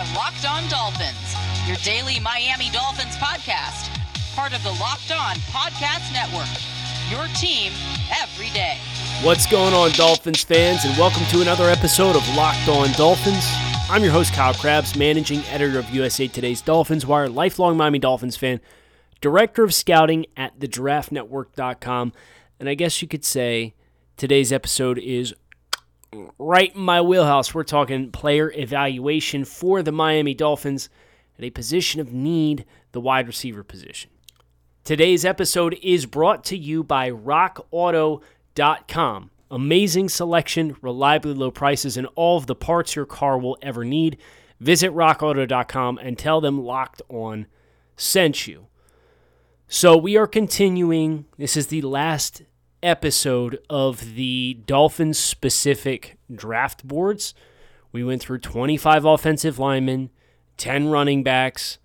are Locked On Dolphins, your daily Miami Dolphins podcast, part of the Locked On Podcast Network. Your team every day. What's going on, Dolphins fans, and welcome to another episode of Locked On Dolphins. I'm your host, Kyle Crabbs, managing editor of USA Today's Dolphins Wire, lifelong Miami Dolphins fan, director of scouting at thedraftnetwork.com, and I guess you could say today's episode is right in my wheelhouse. We're talking player evaluation for the Miami Dolphins at a position of need, the wide receiver position. Today's episode is brought to you by RockAuto.com. Amazing selection, reliably low prices, and all of the parts your car will ever need. Visit RockAuto.com and tell them Locked On sent you. So we are continuing. This is the last episode of the Dolphins specific draft boards. We went through 25 offensive linemen, 10 running backs,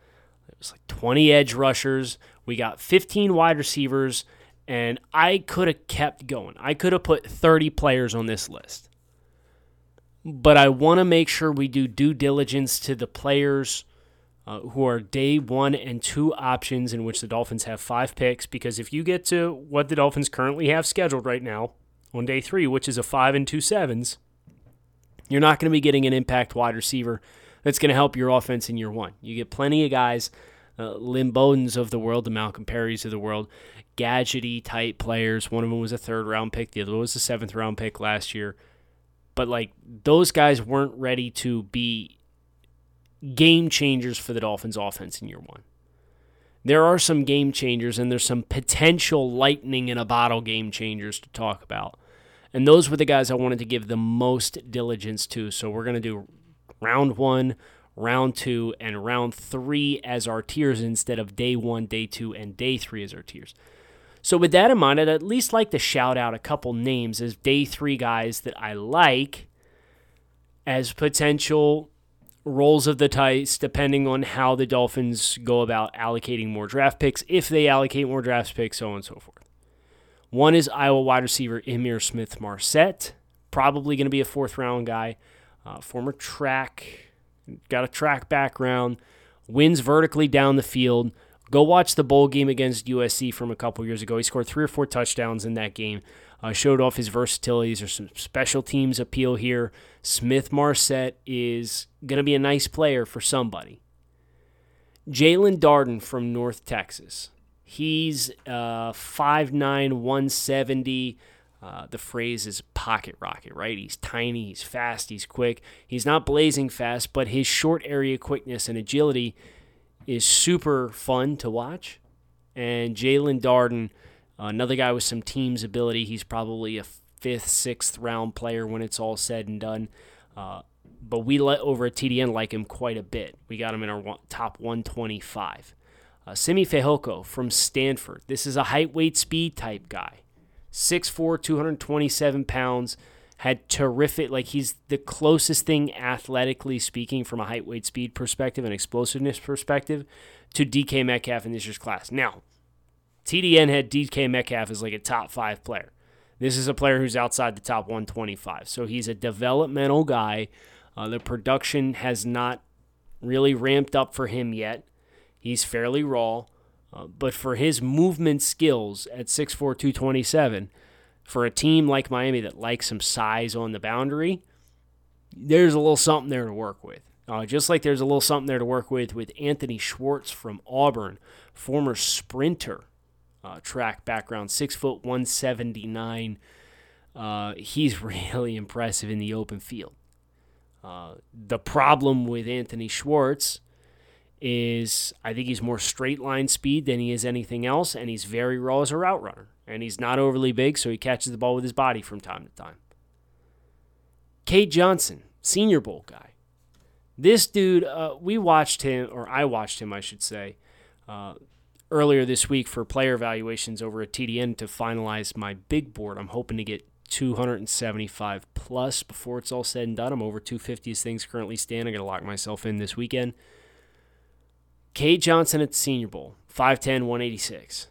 it was like 20 edge rushers. We got 15 wide receivers, and I could have kept going. I could have put 30 players on this list. But I want to make sure we do due diligence to the players uh, who are day one and two options in which the Dolphins have five picks. Because if you get to what the Dolphins currently have scheduled right now on day three, which is a five and two sevens, you're not going to be getting an impact wide receiver that's going to help your offense in year one. You get plenty of guys, uh, Lynn Bowdens of the world, the Malcolm Perrys of the world, gadgety type players. One of them was a third round pick, the other was a seventh round pick last year. But like those guys weren't ready to be game changers for the Dolphins offense in year one. There are some game changers and there's some potential lightning in a bottle game changers to talk about. And those were the guys I wanted to give the most diligence to. So we're going to do round one, round two, and round three as our tiers instead of day one, day two, and day three as our tiers. So with that in mind, I'd at least like to shout out a couple names as day three guys that I like as potential rolls of the dice depending on how the Dolphins go about allocating more draft picks, if they allocate more draft picks, so on and so forth. One is Iowa wide receiver Ihmir Smith Marsette, probably going to be a fourth round guy, uh, former track, got a track background, wins vertically down the field. Go watch the bowl game against USC from a couple years ago. He scored three or four touchdowns in that game. Uh, showed off his versatility. There's some special teams appeal here. Smith Marsette is going to be a nice player for somebody. Jaelon Darden from North Texas. He's uh, 5'9, 170. Uh, the phrase is pocket rocket, right? He's tiny, he's fast, he's quick. He's not blazing fast, but his short area quickness and agility is super fun to watch. And Jaelon Darden, another guy with some team's ability, he's probably a fifth, sixth round player when it's all said and done. Uh, but we let over at TDN like him quite a bit. We got him in our top 125. Uh, Simi Fehoko from Stanford. This is a height, weight, speed type guy. 6'4, 227 pounds. Had terrific, like he's the closest thing athletically speaking from a height, weight, speed perspective and explosiveness perspective to DK Metcalf in this year's class. Now, TDN had DK Metcalf as like a top five player. This is a player who's outside the top 125. So he's a developmental guy. Uh, the production has not really ramped up for him yet. He's fairly raw. Uh, but for his movement skills at 6'4, 227, for a team like Miami that likes some size on the boundary, there's a little something there to work with. Uh, just like there's a little something there to work with with Anthony Schwartz from Auburn, former sprinter uh, track background, six foot one seventy nine. Uh, he's really impressive in the open field. Uh, the problem with Anthony Schwartz is I think he's more straight line speed than he is anything else, and he's very raw as a route runner. And he's not overly big, so he catches the ball with his body from time to time. Cade Johnson, Senior Bowl guy. This dude, uh, we watched him, or I watched him, I should say, uh, earlier this week for player evaluations over at TDN to finalize my big board. I'm hoping to get 275 plus before it's all said and done. I'm over 250 as things currently stand. I'm going to lock myself in this weekend. Cade Johnson at the Senior Bowl, 5'10, 186.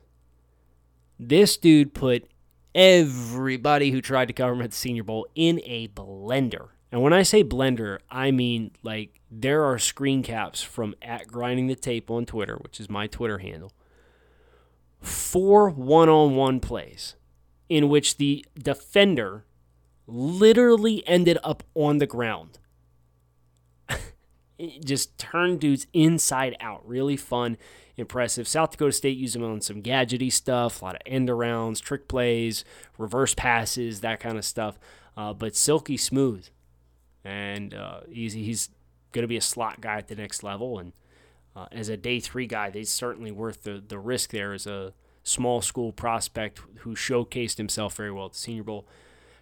This dude put everybody who tried to cover him at the Senior Bowl in a blender. And when I say blender, I mean like there are screen caps from at grinding the tape on Twitter, which is my Twitter handle. Four one on one plays in which the defender literally ended up on the ground. just turned dudes inside out. Really fun, impressive. South Dakota State used him on some gadgety stuff, a lot of end arounds, trick plays, reverse passes, that kind of stuff. Uh, but silky smooth. And uh, he's, he's going to be a slot guy at the next level. And uh, as a day three guy, he's certainly worth the, the risk there as a small school prospect who showcased himself very well at the Senior Bowl.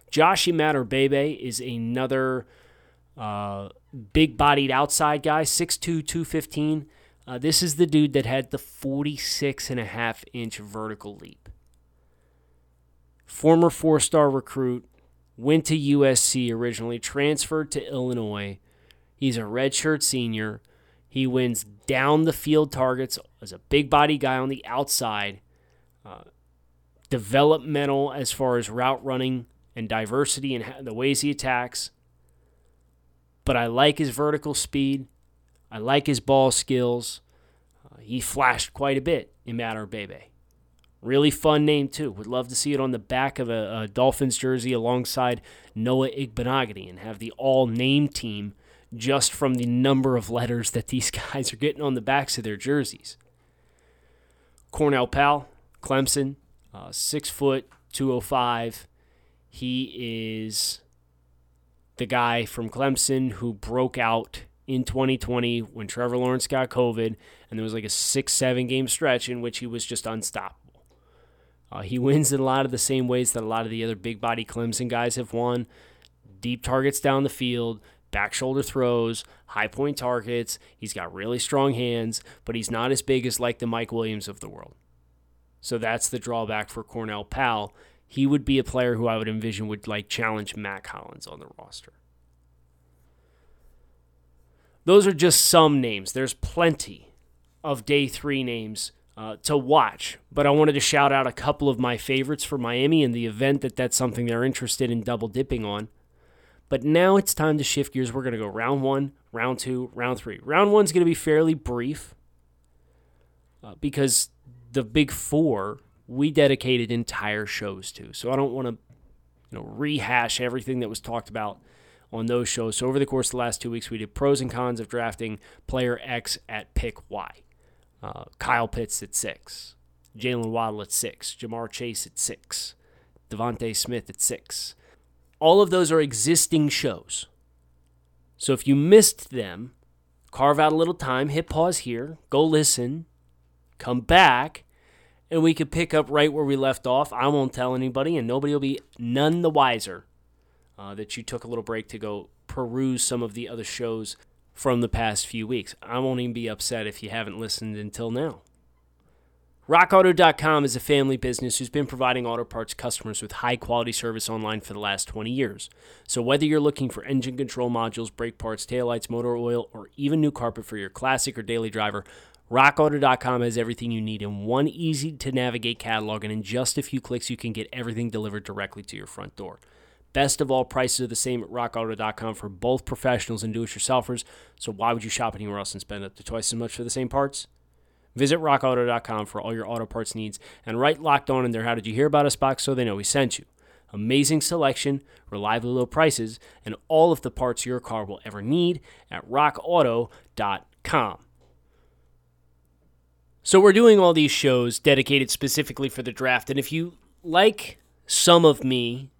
Josh Imatorbhebhe is another uh, big bodied outside guy, 6'2, 215. Uh, this is the dude that had the 46 and a half inch vertical leap. Former four star recruit, went to USC originally, transferred to Illinois. He's a redshirt senior. He wins down the field targets as a big body guy on the outside. Uh, developmental as far as route running and diversity and the ways he attacks. But I like his vertical speed. I like his ball skills. Uh, he flashed quite a bit Imatorbhebhe. Really fun name, too. Would love to see it on the back of a, a Dolphins jersey alongside Noah Igbinoghene and have the all name team just from the number of letters that these guys are getting on the backs of their jerseys. Cornell Powell, Clemson, uh, six foot, 205. He is the guy from Clemson who broke out in 2020 when Trevor Lawrence got COVID, and there was like a six, seven game stretch in which he was just unstoppable. Uh, he wins in a lot of the same ways that a lot of the other big body Clemson guys have won deep targets down the field, back shoulder throws, high point targets. He's got really strong hands, but he's not as big as like the Mike Williams of the world. So that's the drawback for Cornell Powell he would be a player who I would envision would like challenge Mack Hollins on the roster. Those are just some names. There's plenty of day three names uh, to watch, but I wanted to shout out a couple of my favorites for Miami in the event that that's something they're interested in double dipping on. But now it's time to shift gears. We're going to go round one, round two, round three. Round one's going to be fairly brief uh, because the big four we dedicated entire shows to. So I don't want to you know rehash everything that was talked about on those shows. So over the course of the last two weeks, we did pros and cons of drafting player X at pick Y. Uh, Kyle Pitts at six, Jaylen Waddle at six, Ja'Marr Chase at six, DeVonta Smith at six. All of those are existing shows. So if you missed them, carve out a little time, hit pause here, go listen, come back, and we could pick up right where we left off. I won't tell anybody, and nobody will be none the wiser uh, that you took a little break to go peruse some of the other shows from the past few weeks. I won't even be upset if you haven't listened until now. RockAuto.com is a family business who's been providing auto parts customers with high quality service online for the last 20 years. So, whether you're looking for engine control modules, brake parts, taillights, motor oil, or even new carpet for your classic or daily driver, RockAuto.com has everything you need in one easy to navigate catalog, and in just a few clicks, you can get everything delivered directly to your front door. Best of all, prices are the same at RockAuto.com for both professionals and do it yourselfers, so why would you shop anywhere else and spend up to twice as much for the same parts? Visit RockAuto.com for all your auto parts needs and write locked on in their How Did You Hear About Us box so they know we sent you. Amazing selection, reliably low prices, and all of the parts your car will ever need at RockAuto.com. So we're doing all these shows dedicated specifically for the draft, and if you like some of me,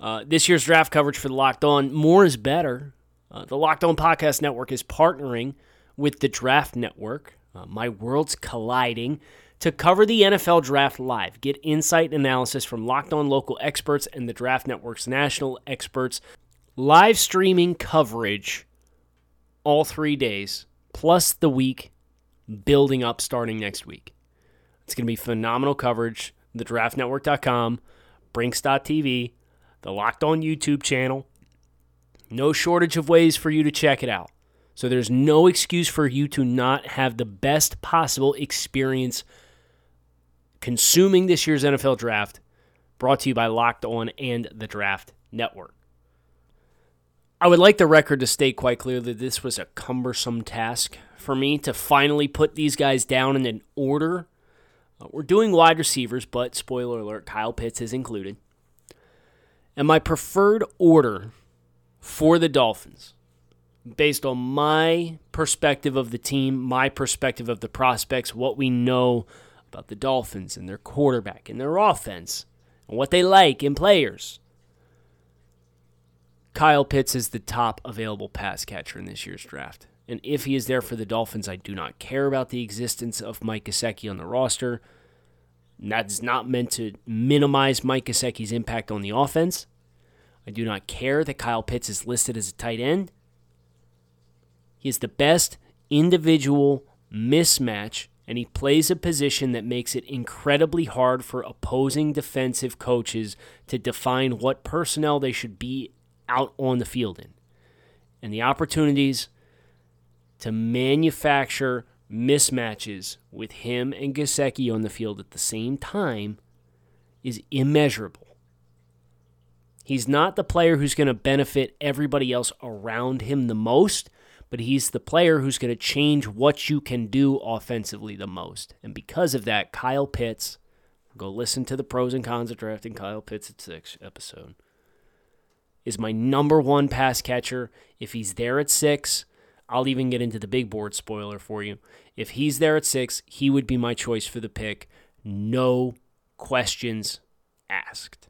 uh, this year's draft coverage for the Locked On, more is better. Uh, the Locked On Podcast Network is partnering with the Draft Network. Uh, my worlds colliding to cover the NFL draft live. Get insight and analysis from Locked On local experts and the Draft Network's national experts. Live streaming coverage all three days, plus the week building up starting next week. It's going to be phenomenal coverage. TheDraftNetwork.com, Brinks.tv, the Locked On YouTube channel. No shortage of ways for you to check it out. So there's no excuse for you to not have the best possible experience consuming this year's NFL draft, brought to you by Locked On and the Draft Network. I would like the record to state quite clear that this was a cumbersome task for me to finally put these guys down in an order. Uh, we're doing wide receivers, but spoiler alert, Kyle Pitts is included. And my preferred order for the Dolphins, based on my perspective of the team, my perspective of the prospects, what we know about the Dolphins and their quarterback and their offense, and what they like in players. Kyle Pitts is the top available pass catcher in this year's draft. And if he is there for the Dolphins, I do not care about the existence of Mike Gesicki on the roster. That is not meant to minimize Mike Gesicki's impact on the offense. I do not care that Kyle Pitts is listed as a tight end. He is the best individual mismatch, and he plays a position that makes it incredibly hard for opposing defensive coaches to define what personnel they should be out on the field in. And the opportunities to manufacture mismatches with him and Gesicki on the field at the same time is immeasurable. He's not the player who's going to benefit everybody else around him the most, but he's the player who's going to change what you can do offensively the most. And because of that, Kyle Pitts, go listen to the pros and cons of drafting Kyle Pitts at six episode is my number one pass catcher. If he's there at six, I'll even get into the big board spoiler for you. If he's there at six, he would be my choice for the pick. No questions asked.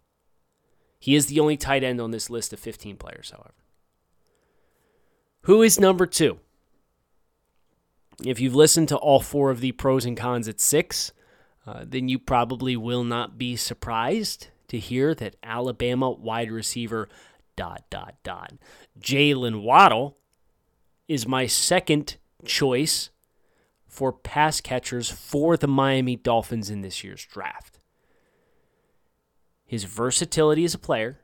He is the only tight end on this list of 15 players, however. Who is number two? If you've listened to all four of the pros and cons at six, uh, then you probably will not be surprised to hear that Alabama wide receiver dot, dot, dot. Jaylen Waddle is my second choice for pass catchers for the Miami Dolphins in this year's draft. His versatility as a player,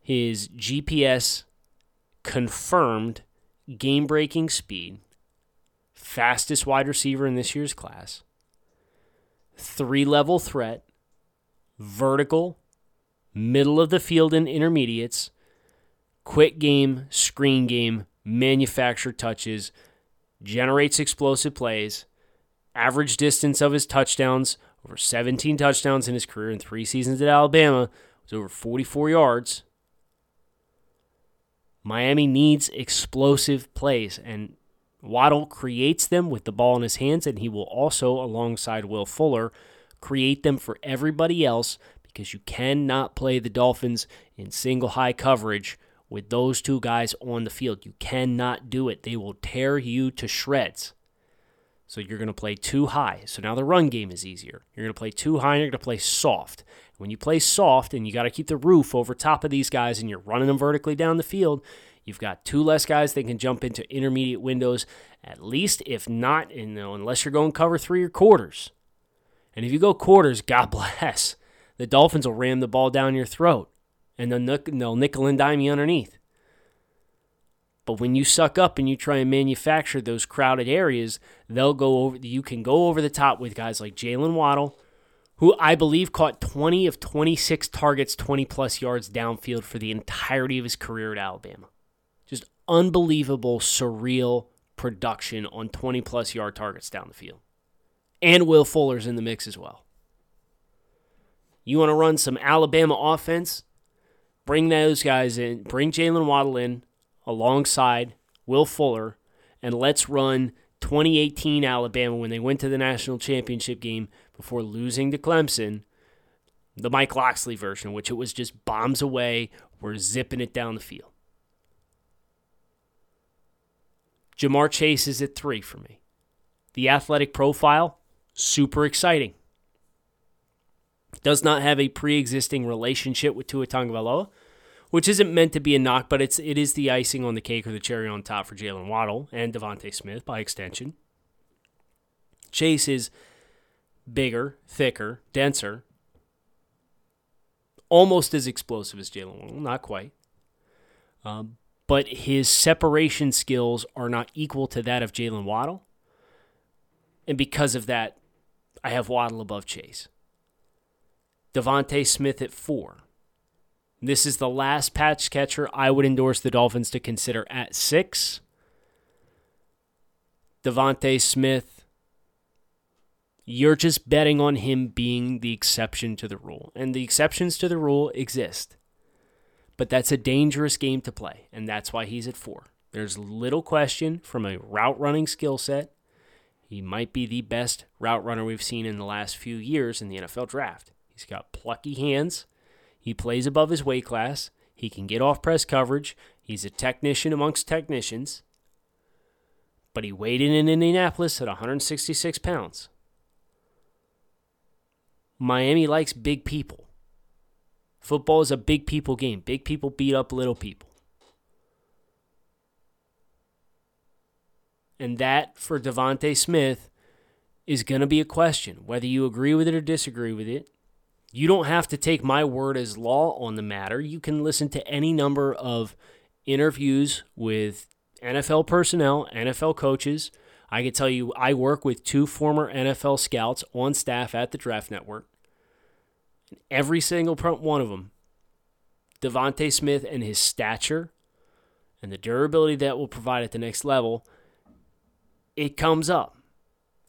his GPS confirmed game breaking speed, fastest wide receiver in this year's class, three level threat, vertical, middle of the field and intermediates, quick game, screen game, manufacture touches, generates explosive plays, average distance of his touchdowns, over 17 touchdowns in his career in three seasons at Alabama, was over 44 yards. Miami needs explosive plays, and Waddle creates them with the ball in his hands, and he will also, alongside Will Fuller, create them for everybody else because you cannot play the Dolphins in single high coverage with those two guys on the field. You cannot do it. They will tear you to shreds. So you're going to play too high. So now the run game is easier. You're going to play too high and you're going to play soft. When you play soft and you got to keep the roof over top of these guys and you're running them vertically down the field, you've got two less guys that can jump into intermediate windows, at least if not, you know, unless you're going cover three or quarters. And if you go quarters, God bless the Dolphins will ram the ball down your throat and they'll nickel and dime you underneath. But when you suck up and you try and manufacture those crowded areas, they'll go over. You can go over the top with guys like Jaylen Waddle, who I believe caught 20 of 26 targets, 20 plus yards downfield for the entirety of his career at Alabama. Just unbelievable, surreal production on 20 plus yard targets down the field. And Will Fuller's in the mix as well. You want to run some Alabama offense? Bring those guys in. Bring Jaylen Waddle in alongside Will Fuller, and let's run 2018 Alabama when they went to the national championship game before losing to Clemson. The Mike Locksley version, which it was just bombs away, we're zipping it down the field. Ja'Marr Chase is at three for me. The athletic profile, super exciting does not have a pre-existing relationship with Tua Tagovailoa, which isn't meant to be a knock, but it's it is the icing on the cake or the cherry on top for Jaylen Waddle and DeVonta Smith by extension. Chase is bigger, thicker, denser, almost as explosive as Jaylen Waddle, not quite. Um, but his separation skills are not equal to that of Jaylen Waddle. And because of that, I have Waddle above Chase. DeVonta Smith at four. This is the last patch catcher I would endorse the Dolphins to consider at six. DeVonta Smith, you're just betting on him being the exception to the rule. And the exceptions to the rule exist. But that's a dangerous game to play, and that's why he's at four. There's little question from a route running skill set. He might be the best route runner we've seen in the last few years in the NFL draft. He's got plucky hands. He plays above his weight class. He can get off press coverage. He's a technician amongst technicians. But he weighed in in Indianapolis at 166 pounds. Miami likes big people. Football is a big people game. Big people beat up little people. And that for DeVonta Smith is going to be a question, whether you agree with it or disagree with it. You don't have to take my word as law on the matter. You can listen to any number of interviews with NFL personnel, NFL coaches. I can tell you, I work with two former NFL scouts on staff at the Draft Network. Every single one of them, DeVonta Smith and his stature and the durability that will provide at the next level it comes up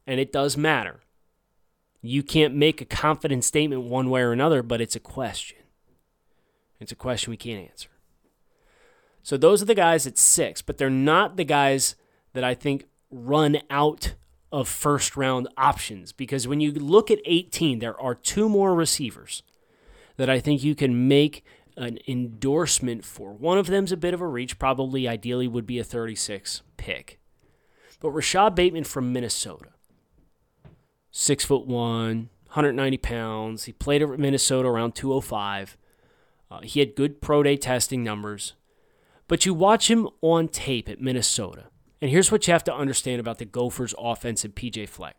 and it does matter. You can't make a confident statement one way or another, but it's a question. It's a question we can't answer. So those are the guys at six, but they're not the guys that I think run out of first round options because when you look at 18, there are two more receivers that I think you can make an endorsement for. One of them's a bit of a reach, probably ideally would be a 36 pick. But Rashod Bateman from Minnesota, six foot one, 190 pounds. He played at Minnesota around 205. Uh, he had good pro day testing numbers. But you watch him on tape at Minnesota, and here's what you have to understand about the Gophers' offense and PJ Fleck.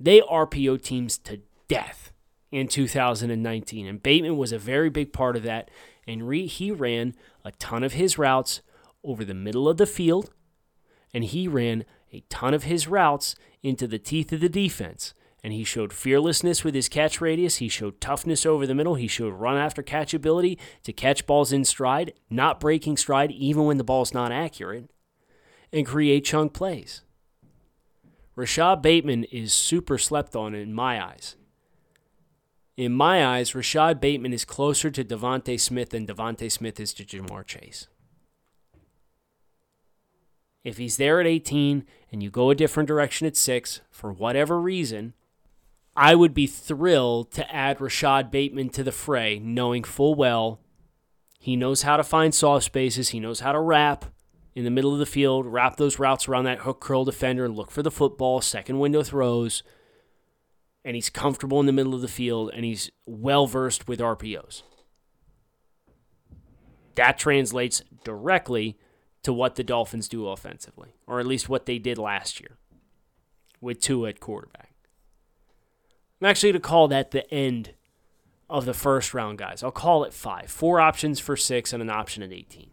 They RPO teams to death in 2019, and Bateman was a very big part of that. And re- he ran a ton of his routes over the middle of the field and he ran a ton of his routes into the teeth of the defense. And he showed fearlessness with his catch radius. He showed toughness over the middle. He showed run after catch ability to catch balls in stride, not breaking stride even when the ball's not accurate, and create chunk plays. Rashod Bateman is super slept on in my eyes. In my eyes, Rashod Bateman is closer to DeVonta Smith than DeVonta Smith is to Ja'Marr Chase. If he's there at 18 and you go a different direction at 6 for whatever reason, I would be thrilled to add Rashod Bateman to the fray, knowing full well he knows how to find soft spaces, he knows how to wrap in the middle of the field, wrap those routes around that hook curl defender and look for the football, second window throws, and he's comfortable in the middle of the field and he's well versed with RPOs. That translates directly to what the Dolphins do offensively, or at least what they did last year with Tua at quarterback. I'm actually going to call that the end of the first round, guys. I'll call it five. Four options for six and an option at 18.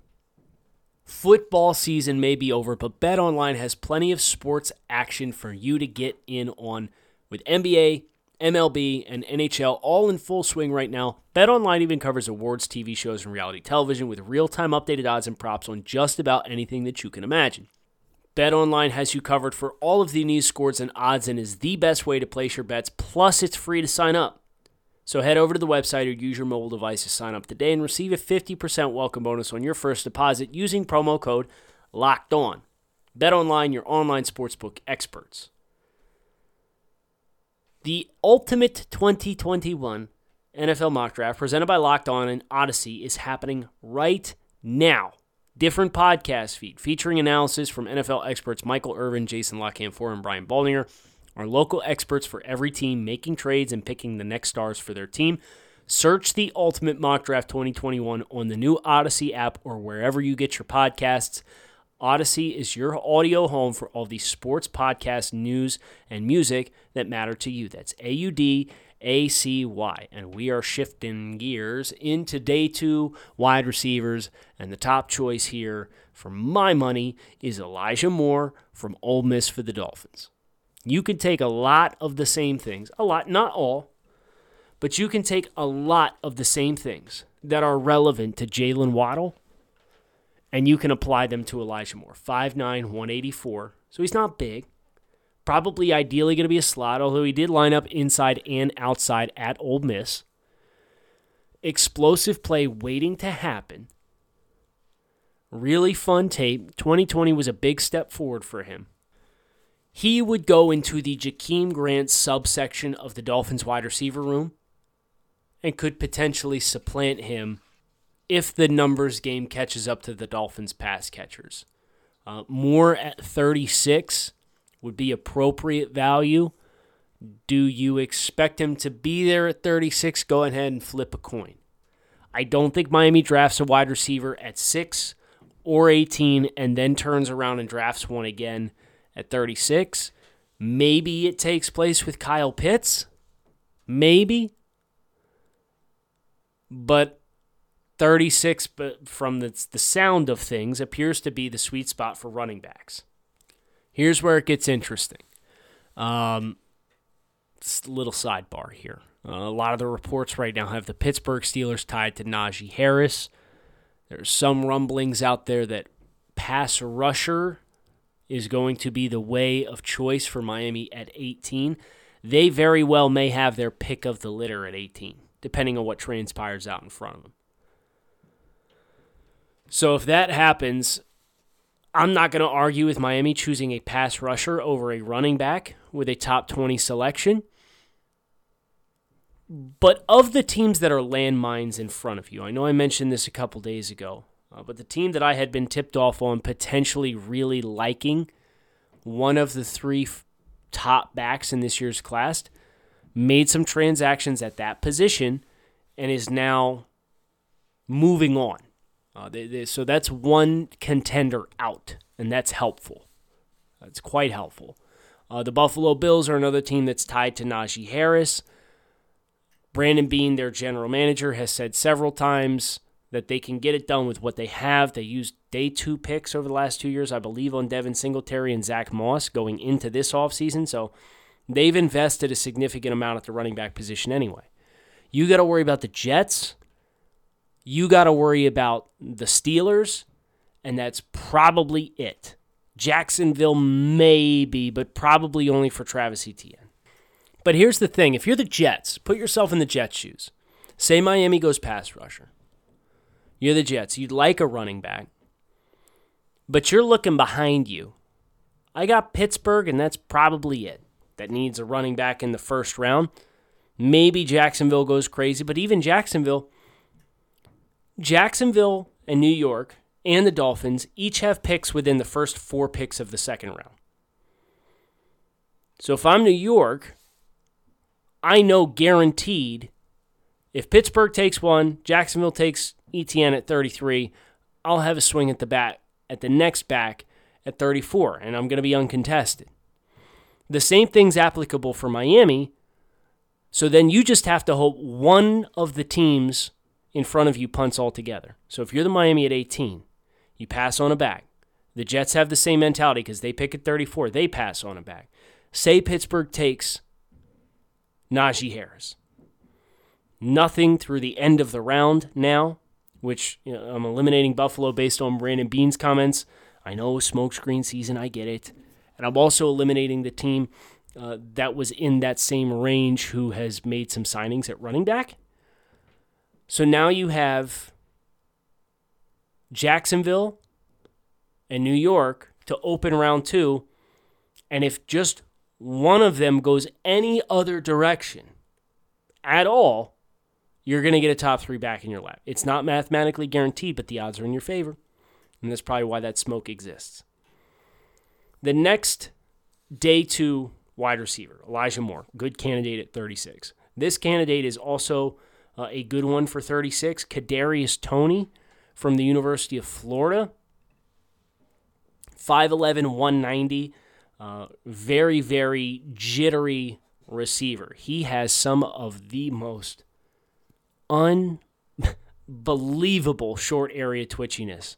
Football season may be over, but BetOnline has plenty of sports action for you to get in on with NBA, MLB, and NHL all in full swing right now. BetOnline even covers awards, TV shows, and reality television with real-time updated odds and props on just about anything that you can imagine. BetOnline has you covered for all of the news, scores, and odds and is the best way to place your bets. Plus, it's free to sign up. So head over to the website or use your mobile device to sign up today and receive a 50% welcome bonus on your first deposit using promo code LOCKED ON. BetOnline, your online sportsbook experts. The Ultimate 2021 NFL Mock Draft presented by Locked On and Audacy is happening right now. Different podcast feed featuring analysis from NFL experts Michael Irvin, Jason La Canfora, and Brian Baldinger. Our local experts for every team making trades and picking the next stars for their team. Search the Ultimate Mock Draft 2021 on the new Audacy app or wherever you get your podcasts. Audacy is your audio home for all the sports podcasts, news, and music that matter to you. That's A U D A C Y. And we are shifting gears into day two wide receivers. And the top choice here, for my money, is Elijah Moore from Ole Miss for the Dolphins. You can take a lot of the same things, a lot, not all, but you can take a lot of the same things that are relevant to Jaylen Waddle, and you can apply them to Elijah Moore. 5'9, 184. So he's not big. Probably ideally going to be a slot, although he did line up inside and outside at Ole Miss. Explosive play waiting to happen. Really fun tape. 2020 was a big step forward for him. He would go into the Jakeem Grant subsection of the Dolphins wide receiver room and could potentially supplant him if the numbers game catches up to the Dolphins pass catchers. Uh, Moore at 36 would be appropriate value. Do you expect him to be there at 36? Go ahead and flip a coin. I don't think Miami drafts a wide receiver at 6 or 18 and then turns around and drafts one again at 36. Maybe it takes place with Kyle Pitts. Maybe. But 36 but from the, the sound of things appears to be the sweet spot for running backs. Here's where it gets interesting. Um, a little sidebar here. Uh, a lot of the reports right now have the Pittsburgh Steelers tied to Najee Harris. There's some rumblings out there that pass rusher is going to be the way of choice for Miami at 18. They very well may have their pick of the litter at 18, depending on what transpires out in front of them. So if that happens, I'm not going to argue with Miami choosing a pass rusher over a running back with a top 20 selection. But of the teams that are landmines in front of you, I know I mentioned this a couple days ago, uh, but the team that I had been tipped off on potentially really liking one of the three f- top backs in this year's class made some transactions at that position and is now moving on. Uh, they, they, so that's one contender out, and that's helpful. That's quite helpful. Uh, the Buffalo Bills are another team that's tied to Najee Harris. Brandon Beane, their general manager, has said several times that they can get it done with what they have. They used day two picks over the last two years, I believe, on Devin Singletary and Zach Moss going into this offseason. So they've invested a significant amount at the running back position anyway. You got to worry about the Jets you got to worry about the Steelers, and that's probably it. Jacksonville, maybe, but probably only for Travis Etienne. But here's the thing if you're the Jets, put yourself in the Jets' shoes. Say Miami goes pass rusher. You're the Jets. You'd like a running back, but you're looking behind you. I got Pittsburgh, and that's probably it. That needs a running back in the first round. Maybe Jacksonville goes crazy, but even Jacksonville, Jacksonville and New York and the Dolphins each have picks within the first four picks of the second round. So if I'm New York, I know guaranteed if Pittsburgh takes one, Jacksonville takes Etienne at 33, I'll have a swing at the bat at the next back at 34, and I'm going to be uncontested. The same thing's applicable for Miami. So then you just have to hope one of the teams in front of you punts altogether. So if you're the Miami at 18, you pass on a back. The Jets have the same mentality because they pick at 34. They pass on a back. Say Pittsburgh takes Najee Harris. Nothing through the end of the round now, which you know, I'm eliminating Buffalo based on Brandon Beane's comments. I know smokescreen season, I get it. And I'm also eliminating the team uh, that was in that same range who has made some signings at running back. So now you have Jacksonville and New York to open round two. And if just one of them goes any other direction at all, you're going to get a top three back in your lap. It's not mathematically guaranteed, but the odds are in your favor. And that's probably why that smoke exists. The next day two wide receiver, Elijah Moore, good candidate at 36. This candidate is also uh, a good one for 36. Kadarius Toney from the University of Florida. 5'11, 190. Uh, very, very jittery receiver. He has some of the most unbelievable short area twitchiness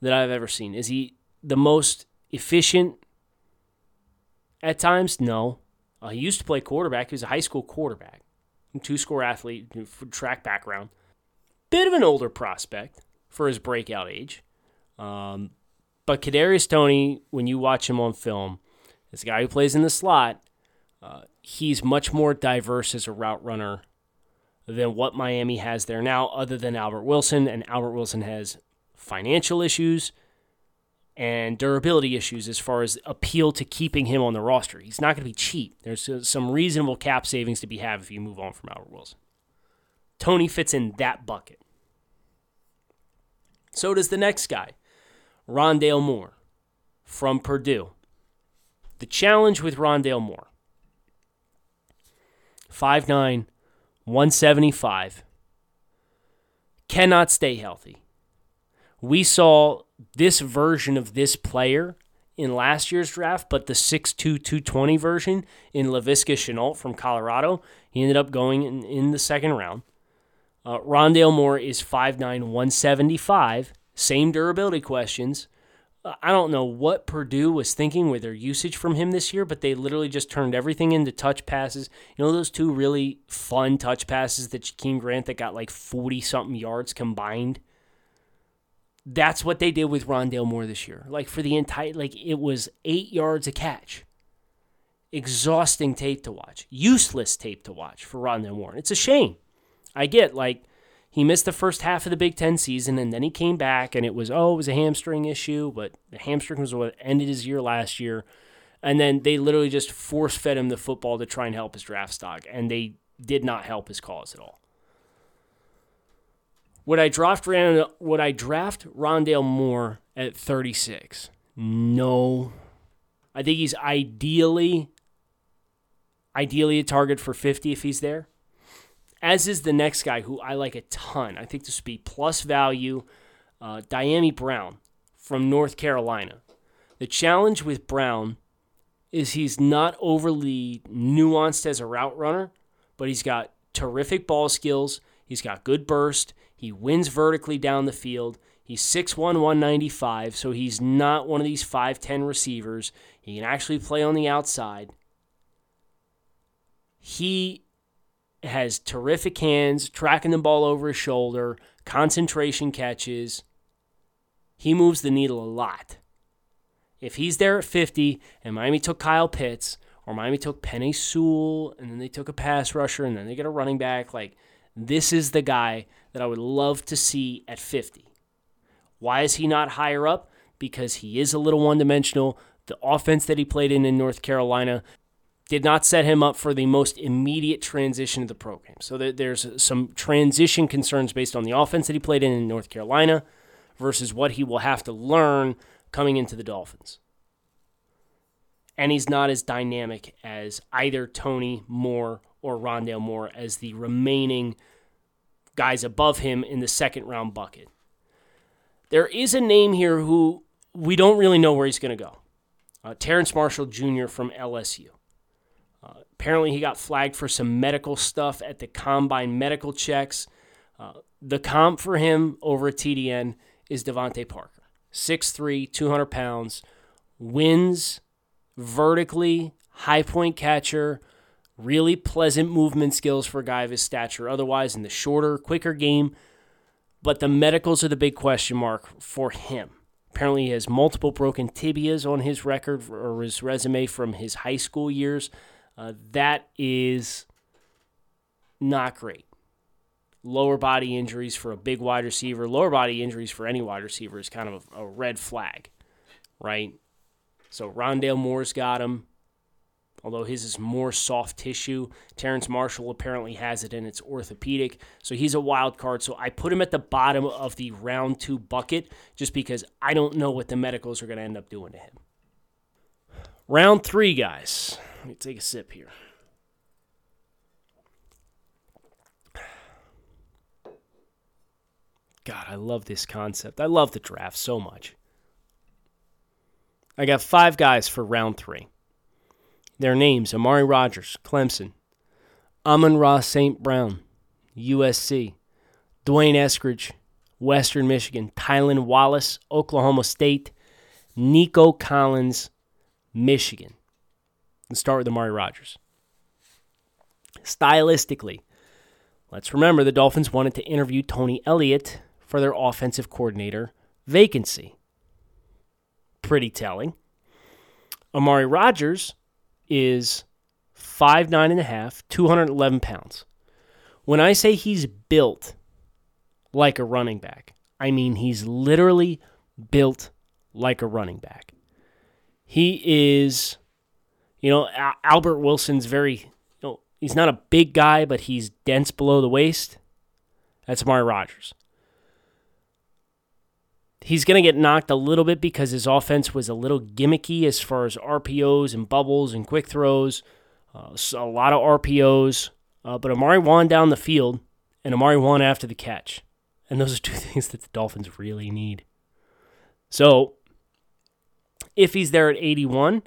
that I've ever seen. Is he the most efficient at times? No. Uh, he used to play quarterback. He was a high school quarterback two score athlete, track background. bit of an older prospect for his breakout age. Um, but Kadarius Toney, when you watch him on film, this guy who plays in the slot, uh, he's much more diverse as a route runner than what Miami has there now, other than Albert Wilson. And Albert Wilson has financial issues and durability issues as far as appeal to keeping him on the roster. He's not going to be cheap. There's some reasonable cap savings to be had if you move on from Albert Wilson. Toney fits in that bucket. So does the next guy, Rondale Moore from Purdue. The challenge with Rondale Moore 5'9, 175, cannot stay healthy. We saw this version of this player in last year's draft, but the 6'2, 220 version in Laviska Shenault from Colorado, he ended up going in, in the second round. Uh, Rondale Moore is 5'9, 175. Same durability questions. Uh, I don't know what Purdue was thinking with their usage from him this year, but they literally just turned everything into touch passes. You know those two really fun touch passes that Jakeem Grant that got like 40 something yards combined? That's what they did with Rondale Moore this year. Like for the entire, like it was eight yards a catch. Exhausting tape to watch. Useless tape to watch for Rondale Moore. It's a shame. I get like he missed the first half of the Big Ten season and then he came back and it was, oh, it was a hamstring issue, but the hamstring was what ended his year last year. And then they literally just force fed him the football to try and help his draft stock. And they did not help his cause at all. Would I draft would I draft Rondale Moore at 36? No. I think he's ideally ideally a target for 50 if he's there as is the next guy who I like a ton. I think this would be plus value. Uh, Dyami Brown from North Carolina. The challenge with Brown is he's not overly nuanced as a route runner, but he's got terrific ball skills. He's got good burst. He wins vertically down the field. He's 6'1, 195, so he's not one of these 5'10 receivers. He can actually play on the outside. He has terrific hands, tracking the ball over his shoulder, concentration catches. He moves the needle a lot. If he's there at 50 and Miami took Kyle Pitts or Miami took Penei Sewell and then they took a pass rusher and then they get a running back, like this is the guy that I would love to see at 50. Why is he not higher up? Because he is a little one dimensional. The offense that he played in in North Carolina did not set him up for the most immediate transition of the program. So there's some transition concerns based on the offense that he played in in North Carolina versus what he will have to learn coming into the Dolphins. And he's not as dynamic as either Toney Moore or Rondale Moore as the remaining guys above him in the second round bucket. There is a name here who we don't really know where he's going to go. Uh, Terrace Marshall Jr. from LSU. Uh, apparently, he got flagged for some medical stuff at the combine medical checks. Uh, the comp for him over at TDN is DeVante Parker. 6'3, 200 pounds, wins vertically, high point catcher, really pleasant movement skills for a guy of his stature. Otherwise, in the shorter, quicker game. But the medicals are the big question mark for him. Apparently, he has multiple broken tibias on his record or his resume from his high school years. Uh, that is not great. Lower body injuries for a big wide receiver, lower body injuries for any wide receiver is kind of a, a red flag, right? So Rondale Moore's got him, although his is more soft tissue. Terrence Marshall apparently has it and it's orthopedic. So he's a wild card. So I put him at the bottom of the round two bucket just because I don't know what the medicals are going to end up doing to him. Round three, guys. Let me take a sip here. God, I love this concept. I love the draft so much. I got five guys for round three. Their names Amari Rodgers, Clemson, Amon-Ra St. Brown, USC, D'Wayne Eskridge, Western Michigan, Tylan Wallace, Oklahoma State, Nico Collins, Michigan. Let's start with Amari Rodgers. Stylistically, Let's remember the Dolphins wanted to interview Tony Elliott for their offensive coordinator vacancy. Pretty telling. Amari Rodgers is five nine and a half, 211 pounds. When I say he's built like a running back, I mean he's literally built like a running back. He is, you know, Albert Wilson's very, you know, he's not a big guy, but he's dense below the waist. That's Amari Rodgers. He's going to get knocked a little bit because his offense was a little gimmicky as far as RPOs and bubbles and quick throws. Uh, a lot of RPOs, uh, but Amari won down the field and Amari won after the catch. And those are two things that the Dolphins really need. So, if he's there at 81,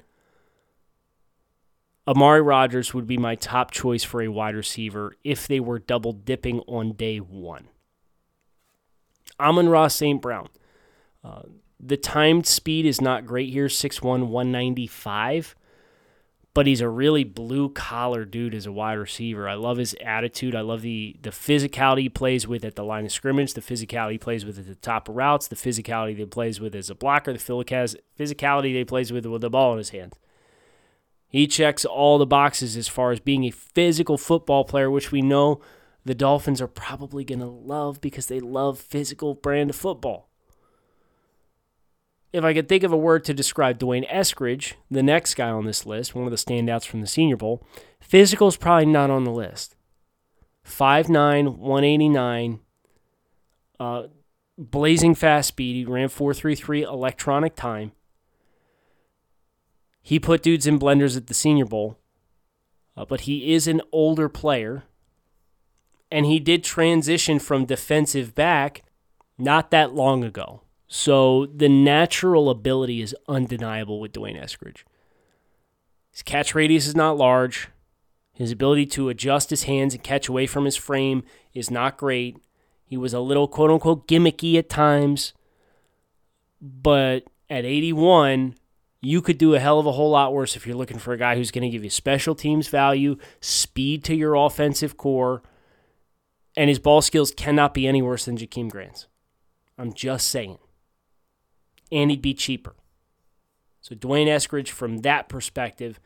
Amari Rodgers would be my top choice for a wide receiver if they were double dipping on day one. Amon-Ra St. Brown. Uh, the timed speed is not great here, 6'1, 195, but he's a really blue collar dude as a wide receiver. I love his attitude. I love the, the physicality he plays with at the line of scrimmage, the physicality he plays with at the top of routes, the physicality he plays with as a blocker, the physicality he plays with with the ball in his hands. He checks all the boxes as far as being a physical football player, which we know the Dolphins are probably going to love because they love physical brand of football if I could think of a word to describe D'Wayne Eskridge, the next guy on this list, one of the standouts from the Senior Bowl, physical is probably not on the list. 5'9, 189, uh, blazing fast speed. He ran 4.33 electronic time. He put dudes in blenders at the Senior Bowl, uh, but he is an older player. And he did transition from defensive back not that long ago. So the natural ability is undeniable with D'Wayne Eskridge. His catch radius is not large. His ability to adjust his hands and catch away from his frame is not great. He was a little quote unquote gimmicky at times. But at 81, you could do a hell of a whole lot worse if you're looking for a guy who's going to give you special teams value, speed to your offensive core, and his ball skills cannot be any worse than Jakeem Grant's. I'm just saying and he'd be cheaper. So D'Wayne Eskridge, from that perspective,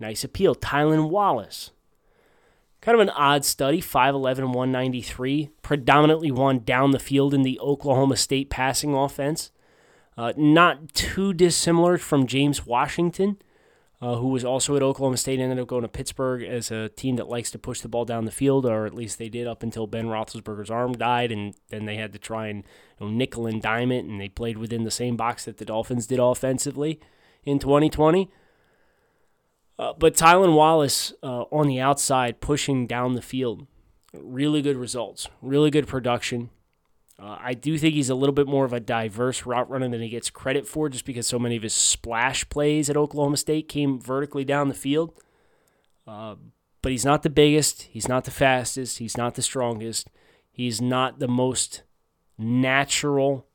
nice appeal. Tylan Wallace, kind of an odd study, 5'11, 193, predominantly won down the field in the Oklahoma State passing offense. Uh, not too dissimilar from James Washington, uh, who was also at Oklahoma State, ended up going to Pittsburgh as a team that likes to push the ball down the field, or at least they did up until Ben Roethlisberger's arm died, and then they had to try and you know, nickel and dime it, and they played within the same box that the Dolphins did offensively in 2020. Uh, but Tylan Wallace uh, on the outside pushing down the field, really good results, really good production. Uh, I do think he's a little bit more of a diverse route runner than he gets credit for, just because so many of his splash plays at Oklahoma State came vertically down the field. Uh, but he's not the biggest. He's not the fastest. He's not the strongest. He's not the most natural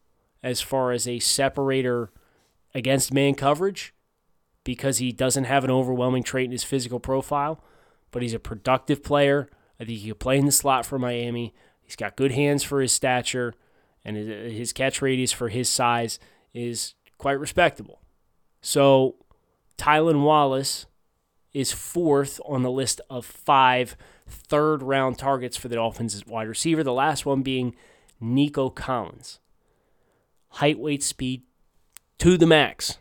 as far as a separator against man coverage because he doesn't have an overwhelming trait in his physical profile. But he's a productive player. I think he could play in the slot for Miami. He's got good hands for his stature, and his catch radius for his size is quite respectable. So, Tylan Wallace is fourth on the list of five third round targets for the Dolphins wide receiver. The last one being Nico Collins. Height, weight, speed to the max.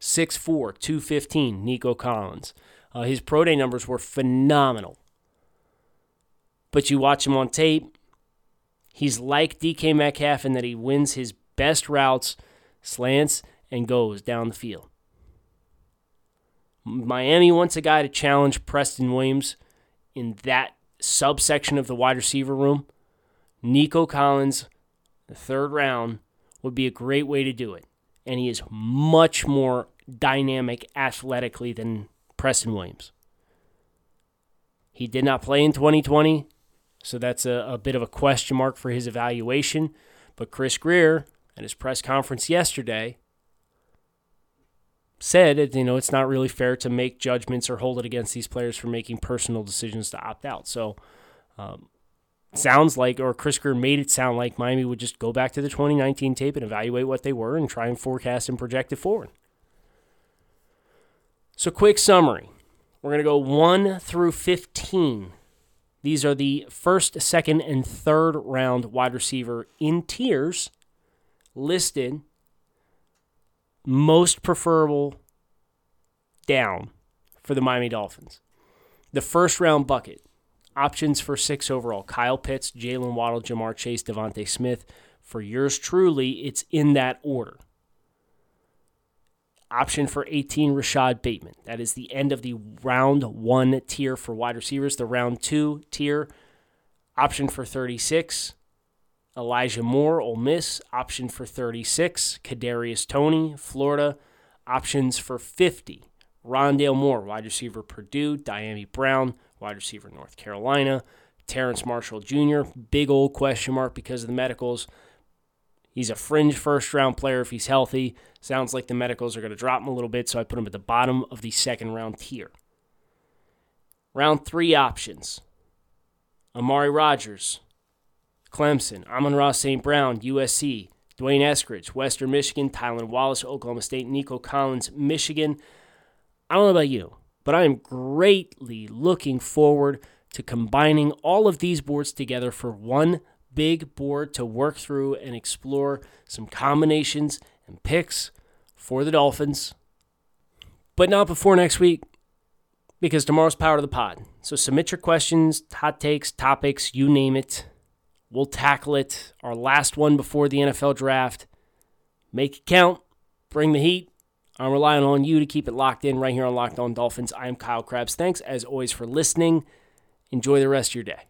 6'4, 215, Nico Collins. Uh, his pro day numbers were phenomenal. But you watch him on tape, He's like DK Metcalf in that he wins his best routes, slants, and goes down the field. Miami wants a guy to challenge Preston Williams in that subsection of the wide receiver room. Nico Collins, the third round, would be a great way to do it. And he is much more dynamic athletically than Preston Williams. He did not play in 2020. So that's a, a bit of a question mark for his evaluation. But Chris Grier, at his press conference yesterday, said you know, it's not really fair to make judgments or hold it against these players for making personal decisions to opt out. So um, sounds like, or Chris Grier made it sound like Miami would just go back to the 2019 tape and evaluate what they were and try and forecast and project it forward. So, quick summary we're going to go 1 through 15. These are the first, second, and third round wide receiver in tiers listed most preferable down for the Miami Dolphins. The first round bucket options for six overall Kyle Pitts, Jaylen Waddle, Ja'Marr Chase, DeVonta Smith. For yours truly, it's in that order. Option for 18, Rashod Bateman. That is the end of the round one tier for wide receivers. The round two tier, option for 36, Elijah Moore, Ole Miss. Option for 36, Kadarius Toney, Florida. Options for 50, Rondale Moore, wide receiver Purdue, Dyami Brown, wide receiver North Carolina, Terrace Marshall Jr., big old question mark because of the medicals. He's a fringe first round player if he's healthy. Sounds like the medicals are going to drop him a little bit, so I put him at the bottom of the second round tier. Round three options Amari Rodgers, Clemson, Amon-Ra St. Brown, USC, D'Wayne Eskridge, Western Michigan, Tylan Wallace, Oklahoma State, Nico Collins, Michigan. I don't know about you, but I am greatly looking forward to combining all of these boards together for one big board to work through and explore some combinations and picks for the Dolphins. But not before next week, because tomorrow's Power to the Pod. So submit your questions, hot takes, topics, you name it. We'll tackle it. Our last one before the NFL draft. Make it count. Bring the heat. I'm relying on you to keep it locked in right here on Locked On Dolphins. I am Kyle Crabbs. Thanks as always for listening. Enjoy the rest of your day.